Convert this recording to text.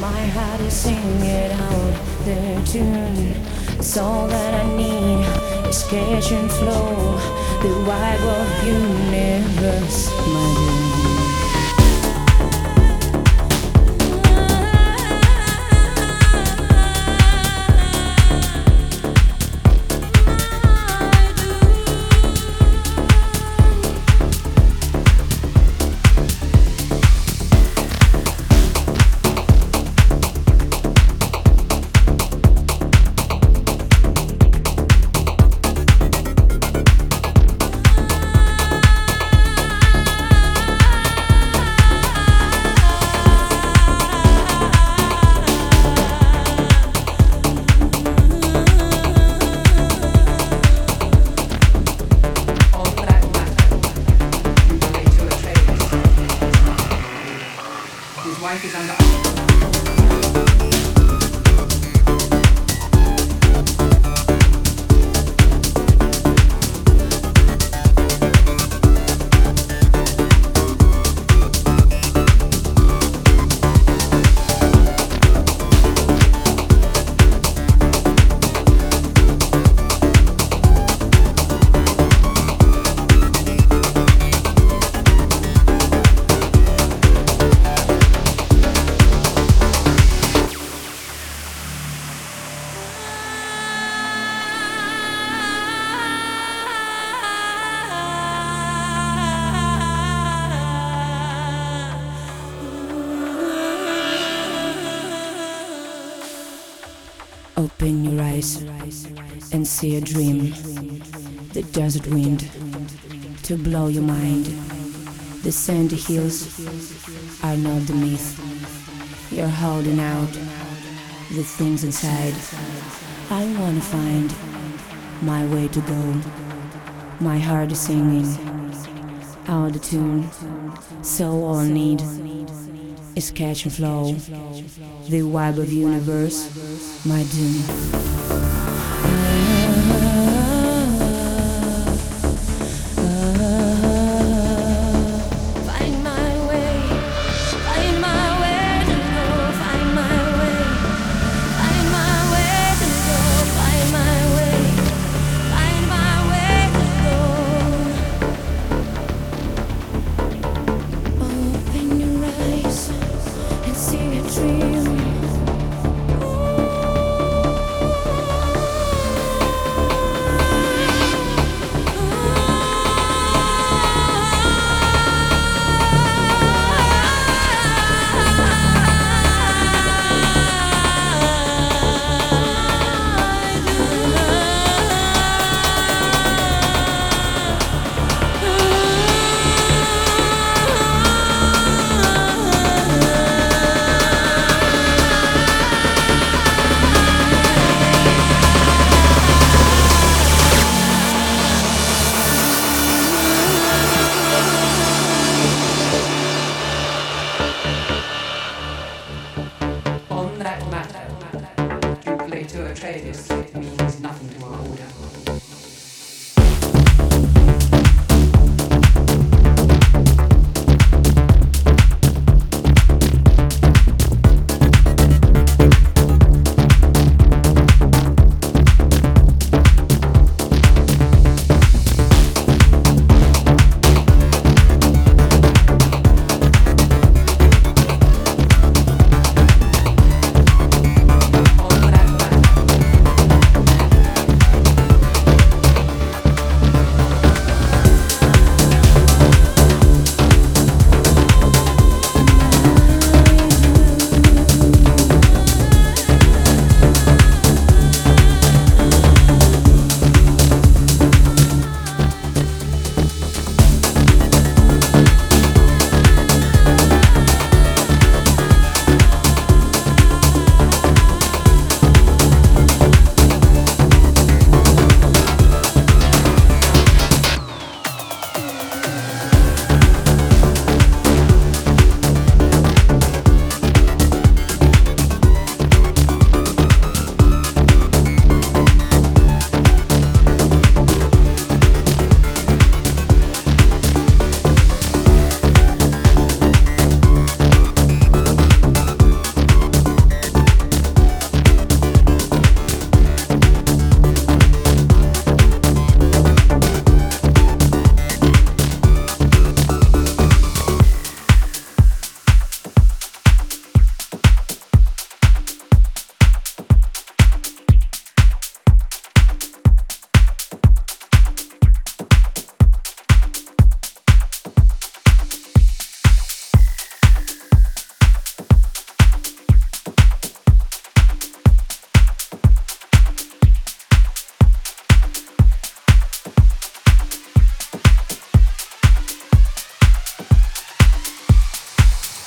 My heart is singing out their tune. It's all that I need is catch and flow. The vibe of universe, my dream. Open your eyes and see a dream. The desert wind to blow your mind. The sandy hills are not the myth. You're holding out the things inside. I wanna find my way to go. My heart is singing out of tune. So all need is catch and flow. The vibe of universe, my doom. to a trader it means nothing to our order.